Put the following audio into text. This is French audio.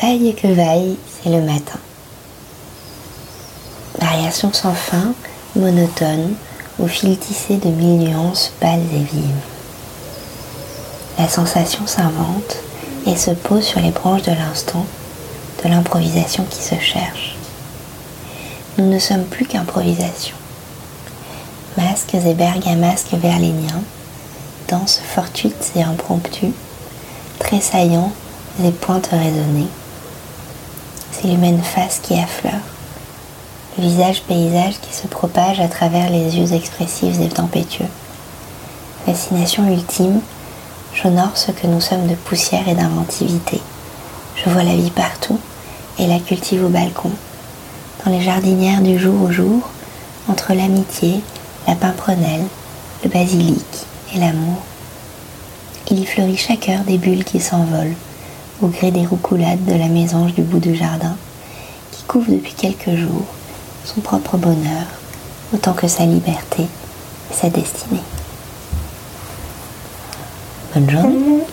Vaille que vaille, c'est le matin. Variation sans fin, monotone, au fil tissé de mille nuances pâles et vives. La sensation s'invente et se pose sur les branches de l'instant, de l'improvisation qui se cherche. Nous ne sommes plus qu'improvisation. Masques et bergamasques verléniens, danses fortuites et impromptues, tressaillants et pointes raisonnées. C'est l'humaine face qui affleure, le visage paysage qui se propage à travers les yeux expressifs et tempétueux. Fascination ultime, j'honore ce que nous sommes de poussière et d'inventivité. Je vois la vie partout et la cultive au balcon, dans les jardinières du jour au jour, entre l'amitié, la pimprenelle, le basilic et l'amour. Il y fleurit chaque heure des bulles qui s'envolent, au gré des roucoulades de la mésange du bout du jardin, qui couvre depuis quelques jours son propre bonheur, autant que sa liberté et sa destinée. Bonne journée.